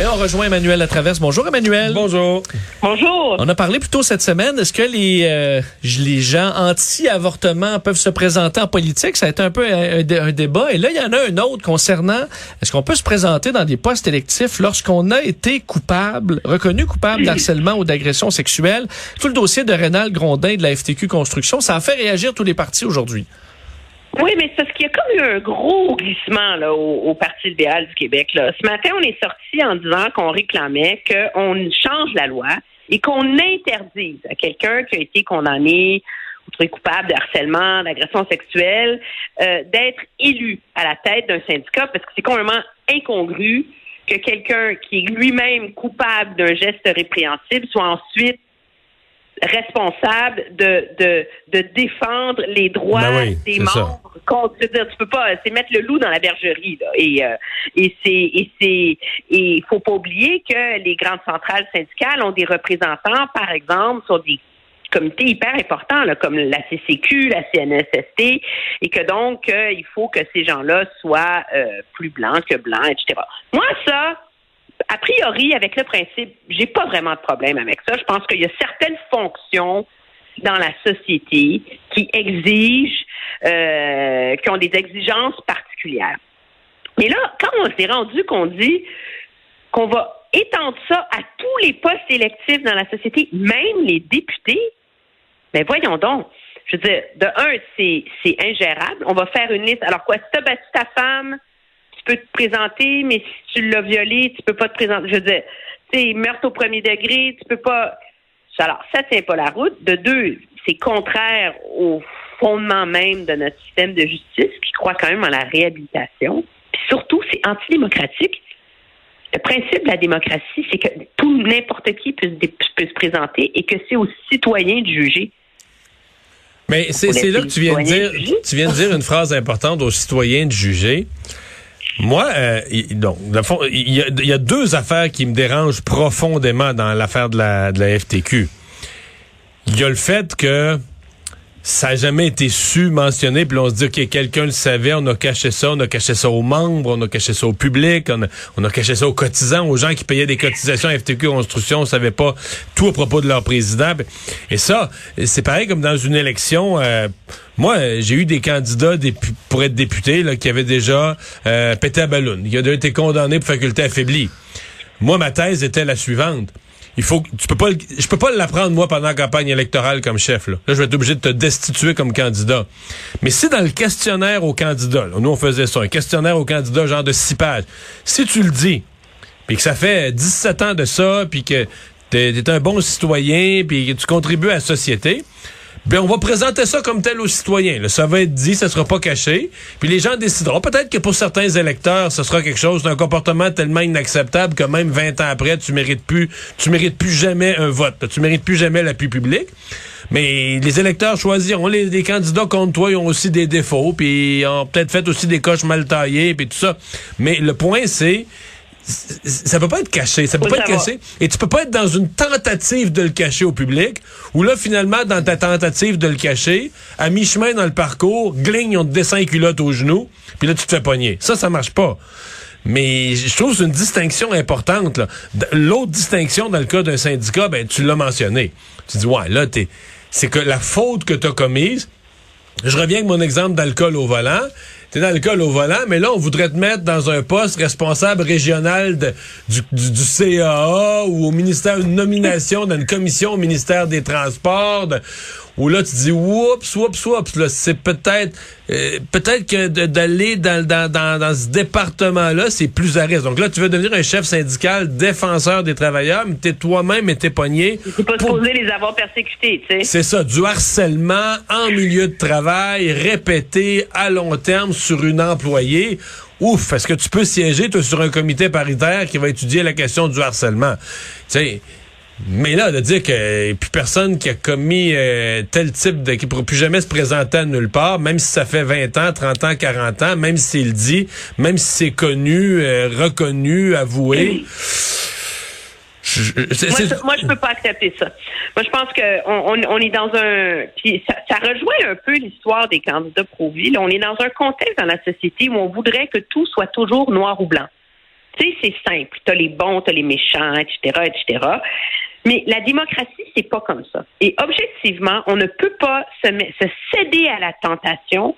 Et on rejoint Emmanuel Latraverse. Bonjour Emmanuel. Bonjour. Bonjour. On a parlé plus tôt cette semaine. Est-ce que les, euh, les gens anti-avortement peuvent se présenter en politique? Ça a été un peu un, un, un débat. Et là, il y en a un autre concernant est-ce qu'on peut se présenter dans des postes électifs lorsqu'on a été coupable, reconnu coupable d'harcèlement ou d'agression sexuelle? Tout le dossier de Rénal Grondin de la FTQ Construction, ça a fait réagir tous les partis aujourd'hui. Oui, mais c'est parce qu'il y a comme eu un gros glissement là, au, Parti libéral du Québec. Ce matin, on est sorti en disant qu'on réclamait qu'on change la loi et qu'on interdise à quelqu'un qui a été condamné ou trouvé coupable de harcèlement, d'agression sexuelle, euh, d'être élu à la tête d'un syndicat parce que c'est complètement incongru que quelqu'un qui est lui-même coupable d'un geste répréhensible soit ensuite responsable de, de, de défendre les droits Ben oui, des membres contre dire, tu peux pas c'est mettre le loup dans la bergerie là. et euh, et c'est et c'est et il faut pas oublier que les grandes centrales syndicales ont des représentants par exemple sur des comités hyper importants là, comme la CCQ, la CNSST et que donc euh, il faut que ces gens-là soient euh, plus blancs que blancs etc. Moi ça a priori, avec le principe, j'ai pas vraiment de problème avec ça. Je pense qu'il y a certaines fonctions dans la société qui exigent, euh, qui ont des exigences particulières. Mais là, quand on s'est rendu qu'on dit qu'on va étendre ça à tous les postes électifs dans la société, même les députés, mais voyons donc. Je veux dire, de un, c'est, ingérable. On va faire une liste. Alors quoi, si t'as battu ta femme, tu peux te présenter, mais si tu l'as violé, tu peux pas te présenter. Je veux dire, tu sais, meurtre au premier degré, tu peux pas. Alors, ça tient pas la route. De deux, c'est contraire au fondement même de notre système de justice qui croit quand même en la réhabilitation. Puis surtout, c'est antidémocratique. Le principe de la démocratie, c'est que tout n'importe qui peut, se- peut se présenter et que c'est aux citoyens de juger. Mais c'est là que tu viens de dire, tu viens de dire une phrase importante aux citoyens de juger. Moi, euh, donc, il y, a, deux affaires qui me dérangent profondément dans l'affaire de la, de la FTQ. Il y a le fait que ça n'a jamais été su, mentionné, puis on se dit, OK, quelqu'un le savait, on a caché ça, on a caché ça aux membres, on a caché ça au public, on a, on a caché ça aux cotisants, aux gens qui payaient des cotisations à FTQ Construction, on savait pas tout à propos de leur président. Et ça, c'est pareil comme dans une élection. euh, moi, j'ai eu des candidats pour être députés là, qui avaient déjà euh, pété à ballon, qui avaient été condamnés pour faculté affaiblie. Moi, ma thèse était la suivante. Il faut tu peux pas je peux pas l'apprendre moi pendant la campagne électorale comme chef là. Là je vais être obligé de te destituer comme candidat. Mais si dans le questionnaire au candidat, là, nous on faisait ça, un questionnaire au candidat genre de six pages. Si tu le dis puis que ça fait 17 ans de ça puis que t'es es un bon citoyen puis que tu contribues à la société, ben on va présenter ça comme tel aux citoyens. là. Ça va être dit, ça sera pas caché. Puis les gens décideront. Peut-être que pour certains électeurs, ce sera quelque chose d'un comportement tellement inacceptable que même 20 ans après, tu mérites plus, tu mérites plus jamais un vote. Tu mérites plus jamais l'appui public. Mais les électeurs choisiront. Les, les candidats contre toi, ils ont aussi des défauts, puis ils ont peut-être fait aussi des coches mal taillées, puis tout ça. Mais le point, c'est ça peut pas être caché, ça peut Oui, pas être va. caché. Et tu peux pas être dans une tentative de le cacher au public, où là, finalement, dans ta tentative de le cacher, à mi-chemin dans le parcours, gligne, on te descend les culottes aux genoux, puis là, tu te fais pogner. Ça, ça marche pas. Mais je trouve que c'est une distinction importante. L'autre distinction dans le cas d'un syndicat, ben tu l'as mentionné. Tu dis ouais, là t'es, c'est que la faute que tu as commise. Je reviens avec mon exemple d'alcool au volant. T'es dans l'alcool au volant, mais là on voudrait te mettre dans un poste responsable régional du, CAA ou au ministère une nomination dans une commission au ministère des Transports. Où là tu dis oups, oups, oups, là c'est peut-être euh, peut-être que d'aller dans, dans, dans, dans ce département-là, c'est plus à risque. Donc là, tu veux devenir un chef syndical défenseur des travailleurs, mais t'es toi-même et t'es pogné. C'est pas pour- supposé les avoir persécutés, tu sais. c'est ça, du harcèlement en milieu de travail répété à long terme sur une employée. Ouf, est-ce que tu peux siéger toi, sur un comité paritaire qui va étudier la question du harcèlement? Tu sais, mais là, de dire que plus personne qui a commis euh, tel type de... qui ne pourra plus jamais se présenter à nulle part, même si ça fait 20 ans, 30 ans, 40 ans, même si c'est dit, même si c'est connu, euh, reconnu, avoué, moi, je peux pas accepter ça. Moi, je pense qu'on on, est dans un... Puis ça, ça rejoint un peu l'histoire des candidats pro-vie. On est dans un contexte dans la société où on voudrait que tout soit toujours noir ou blanc. Tu sais, c'est simple. Tu as les bons, tu as les méchants, etc., etc. Mais la démocratie, c'est pas comme ça. Et objectivement, on ne peut pas se, céder à la tentation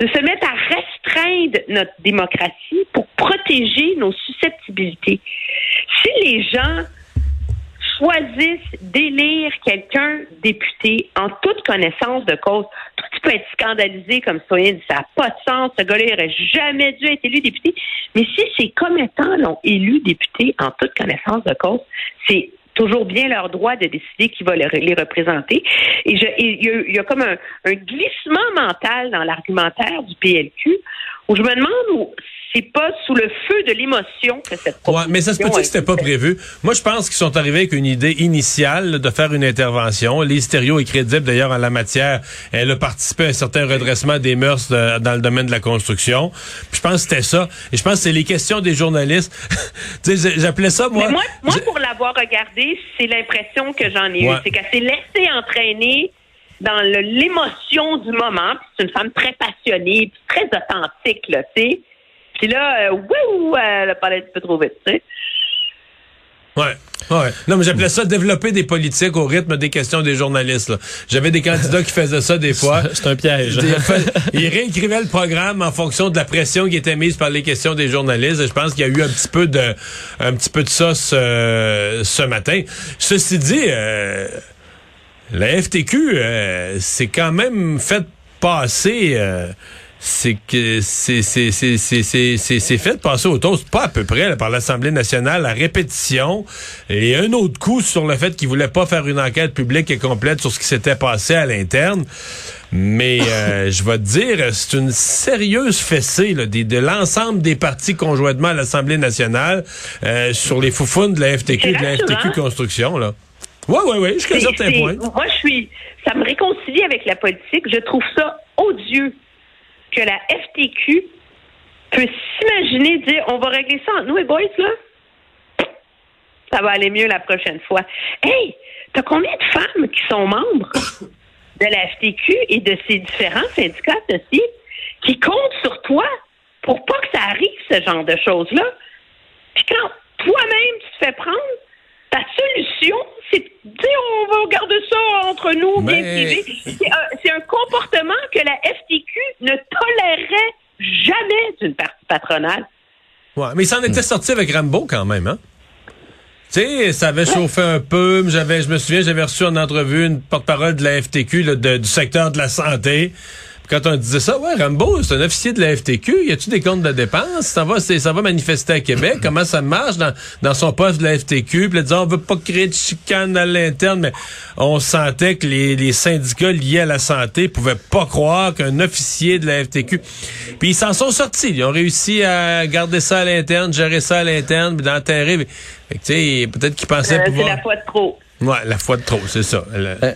de se mettre à restreindre notre démocratie pour protéger nos susceptibilités. Si les gens choisissent d'élire quelqu'un député en toute connaissance de cause, toi, tu peux être scandalisé comme citoyen, ça n'a pas de sens, ce gars-là n'aurait jamais dû être élu député. Mais si ces commettants l'ont élu député en toute connaissance de cause, c'est toujours bien leur droit de décider qui va les représenter. Et il, y a, comme un, glissement mental dans l'argumentaire du PLQ où je me demande c'est pas sous le feu de l'émotion que cette. Ouais, mais ça se peut que c'était pas prévu? Moi, je pense qu'ils sont arrivés avec une idée initiale de faire une intervention. Thériault est crédible d'ailleurs en la matière. Elle a participé à un certain redressement des mœurs dans le domaine de la construction. Puis je pense que c'était ça. Et je pense que c'est les questions des journalistes. J'appelais ça moi. Mais moi, moi pour l'avoir regardé, c'est l'impression que j'en ai eu. C'est qu'elle s'est laissée entraîner dans l'émotion du moment. C'est une femme très passionnée, très authentique, là, tu sais. Puis là, euh, wouh, elle a parlé un petit peu trop vite, tu sais. Ouais, ouais. Non, mais j'appelais ça développer des politiques au rythme des questions des journalistes. J'avais des candidats qui faisaient ça des fois. C'est un piège. Ils réécrivaient le programme en fonction de la pression qui était mise par les questions des journalistes. Et je pense qu'il y a eu un petit peu de, un petit peu de ça ce, ce matin. Ceci dit, euh, la FTQ, euh, c'est quand même fait passer. Euh, c'est que c'est c'est c'est c'est c'est fait passer au toast pas à peu près par l'Assemblée nationale à répétition et un autre coup sur le fait qu'il voulait pas faire une enquête publique et complète sur ce qui s'était passé à l'interne. Mais euh, je vais te dire, c'est une sérieuse fessée là, de, de l'ensemble des partis conjointement à l'Assemblée nationale euh, sur les foufounes de la FTQ, de la FTQ Construction. Là. Oui, oui, oui, jusqu'à un certain point. Moi, je suis. Ça me réconcilie avec la politique. Je trouve ça odieux que la FTQ peut s'imaginer dire on va régler ça entre nous et boys, là. Ça va aller mieux la prochaine fois. Hey, t'as combien de femmes qui sont membres de la FTQ et de ces différents syndicats aussi qui comptent sur toi pour pas que ça arrive, ce genre de choses-là? Puis quand toi-même tu te fais prendre, ta solution, on va garder ça entre nous, bien privé. C'est un, comportement que la FTQ ne tolérerait jamais d'une partie patronale. Ouais, mais il s'en était sorti avec Rambo quand même, hein? Tu sais, ça avait chauffé un peu. J'avais, je me souviens, j'avais reçu en entrevue une porte-parole de la FTQ, du secteur de la santé quand on disait ça, ouais, Rambo, c'est un officier de la FTQ, y a-tu des comptes de dépenses? Ça va, ça va manifester à Québec? Comment ça marche dans, dans son poste de la FTQ? Puis là, on veut pas créer de chicane à l'interne, mais on sentait que les, les, syndicats liés à la santé pouvaient pas croire qu'un officier de la FTQ... Puis ils s'en sont sortis. Ils ont réussi à garder ça à l'interne, gérer ça à l'interne, puis d'enterrer. tu sais, peut-être qu'ils pensaient euh, pouvoir... C'est la foi de trop. Ouais, la foi de trop, c'est ça. Euh,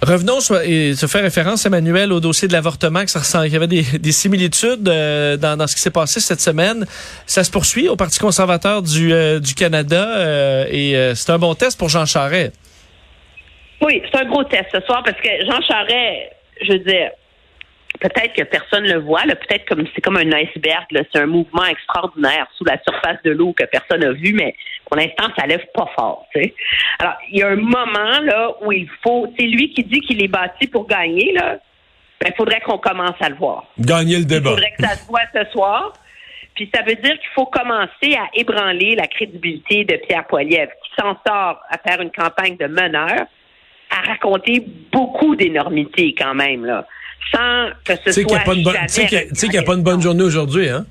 Revenons et se faire référence, Emmanuel, au dossier de l'avortement, que ça qu'il y avait des, similitudes euh, dans, ce qui s'est passé cette semaine. Ça se poursuit au Parti conservateur du, euh, Canada euh, et c'est un bon test pour Jean Charest. Oui, c'est un gros test ce soir parce que Jean Charest, je veux dire, peut-être que personne ne le voit, peut-être comme c'est comme un iceberg, c'est un mouvement extraordinaire sous la surface de l'eau que personne n'a vu, mais pour l'instant, ça lève pas fort. Alors, il y a un moment là où il faut. C'est lui qui dit qu'il est bâti pour gagner, là. il ben, faudrait qu'on commence à le voir. Gagner le débat. Il faudrait que ça se voit ce soir. Puis ça veut dire qu'il faut commencer à ébranler la crédibilité de Pierre Poilievre, qui s'en sort à faire une campagne de meneur, à raconter beaucoup d'énormités quand même, là sans que ce soit. Tu sais qu'il n'y a, pas une bonne journée aujourd'hui, hein?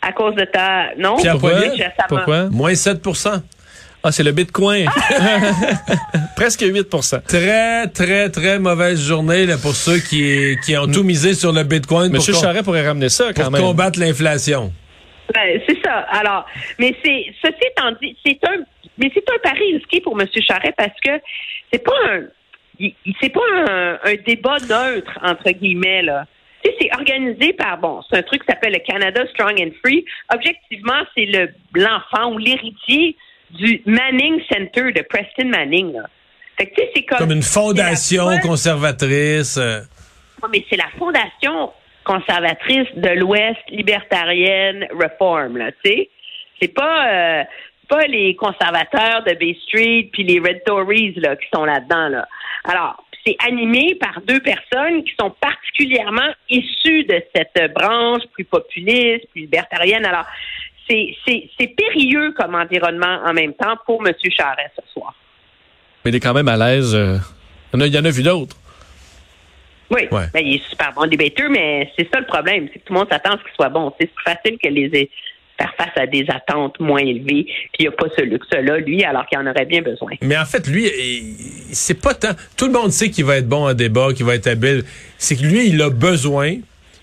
À cause de ta. Non, pourquoi? Moins 7% ah, c'est le Bitcoin. Presque 8% Très, très, très mauvaise journée là, pour ceux qui, qui ont tout misé sur le Bitcoin. Monsieur Charret pourrait ramener ça quand pour même. combattre l'inflation. Ben, c'est ça. Alors, mais c'est ceci étant dit, c'est un mais c'est un pari risqué pour M. Charret parce que c'est pas un c'est pas un, débat neutre, entre guillemets, là. Tu sais, c'est organisé par, bon, c'est un truc qui s'appelle le Canada Strong and Free. Objectivement, c'est le l'enfant ou l'héritier du Manning Center de Preston Manning. Là. Fait que, tu sais, c'est comme, Comme une fondation conservatrice. euh, Ouais, mais c'est la fondation conservatrice de l'Ouest libertarienne Reform, là, tu sais. C'est pas euh, pas les conservateurs de Bay Street puis les Red Tories là qui sont là-dedans là. Alors, c'est animé par deux personnes qui sont particulièrement issues de cette branche plus populiste, plus libertarienne. Alors, c'est périlleux comme environnement en même temps pour M. Charest ce soir. Mais il est quand même à l'aise. euh, Il y en a- il y en a vu d'autres. Oui, Ouais. ben, il est super bon débatteur, mais c'est ça le problème, c'est que tout le monde s'attend à ce qu'il soit bon. C'est plus facile que les faire face à des attentes moins élevées, puis il n'y a pas ce luxe-là, lui, alors qu'il en aurait bien besoin. Mais en fait, lui, c'est pas tant. Tout le monde sait qu'il va être bon en débat, qu'il va être habile. C'est que lui, il a besoin.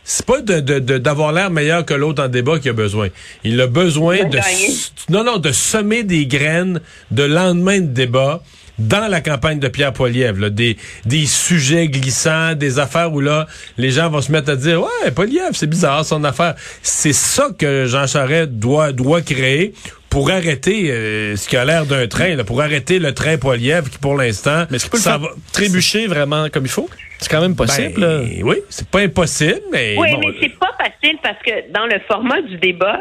C'est pas de, de- de- d'avoir l'air meilleur que l'autre en débat qu'il a besoin. Il a besoin de s- non non de semer des graines de lendemain de débat dans la campagne de Pierre Poilievre, là, des des sujets glissants, des affaires où là les gens vont se mettre à dire ouais Poilievre c'est bizarre son affaire. C'est ça que Jean Charest doit doit créer pour arrêter euh, ce qui a l'air d'un train, là, pour arrêter le train Poilievre qui pour l'instant Mais peut ça le faire va- trébucher vraiment comme il faut? C'est quand même possible. là. Ben, oui, c'est pas impossible, mais Oui, bon, mais c'est pas facile parce que dans le format du débat,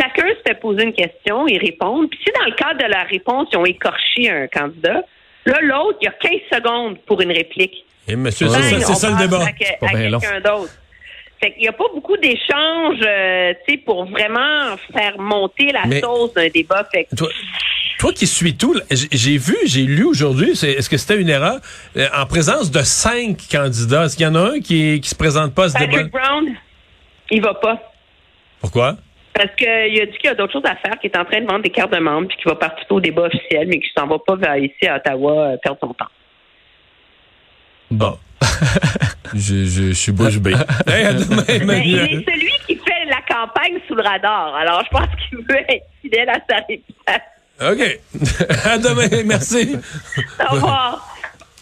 chacun se fait poser une question, ils répondent. Puis si dans le cadre de la réponse, ils ont écorché un candidat, là, l'autre, il y a 15 secondes pour une réplique. Et monsieur, Ouais. c'est ça, le débat. À, que- à bien long. quelqu'un d'autre. Fait qu'il n'y a pas beaucoup d'échanges, euh, tu sais, pour vraiment faire monter la Mais- sauce d'un débat. Fait que- Toi, toi qui suis tout, j'ai vu, j'ai lu aujourd'hui, est-ce que c'était une erreur, euh, en présence de cinq candidats, est-ce qu'il y en a un qui, qui se présente pas à ce débat? Patrick Brown, il va pas. Pourquoi? Parce qu'il a dit qu'il y a d'autres choses à faire, qu'il est en train de vendre des cartes de membres, puis qu'il va participer au débat officiel, mais qu'il s'en va pas vers ici à Ottawa euh, perdre son temps. Bon. je, je, je suis bouche bée. Hey, à demain, Mais il est celui qui fait la campagne sous le radar. Alors, je pense qu'il veut être fidèle à sa réputation. OK. à demain, merci. Au revoir.